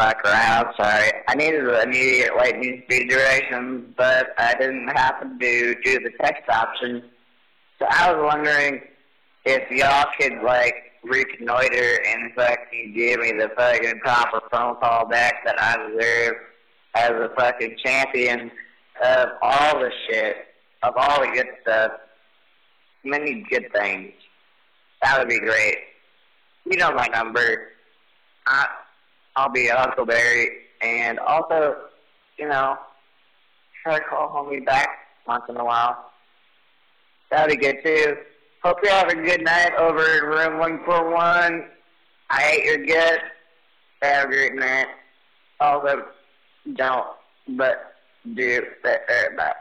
fuck around. Sorry. I needed immediate lightning speed directions, but I didn't happen to do the text option. So I was wondering if y'all could, like, reconnoiter and fucking give me the fucking proper phone call back that I deserve as a fucking champion of all the shit, of all the good stuff, many good things. That would be great. You know my number. I, I'll be at Huckleberry, and also, you know, try to call homie back once in a while. That'd be good too. Hope you have a good night over in room 141. I hate your guts. Have a great night. Also, don't, but do. Uh, bye.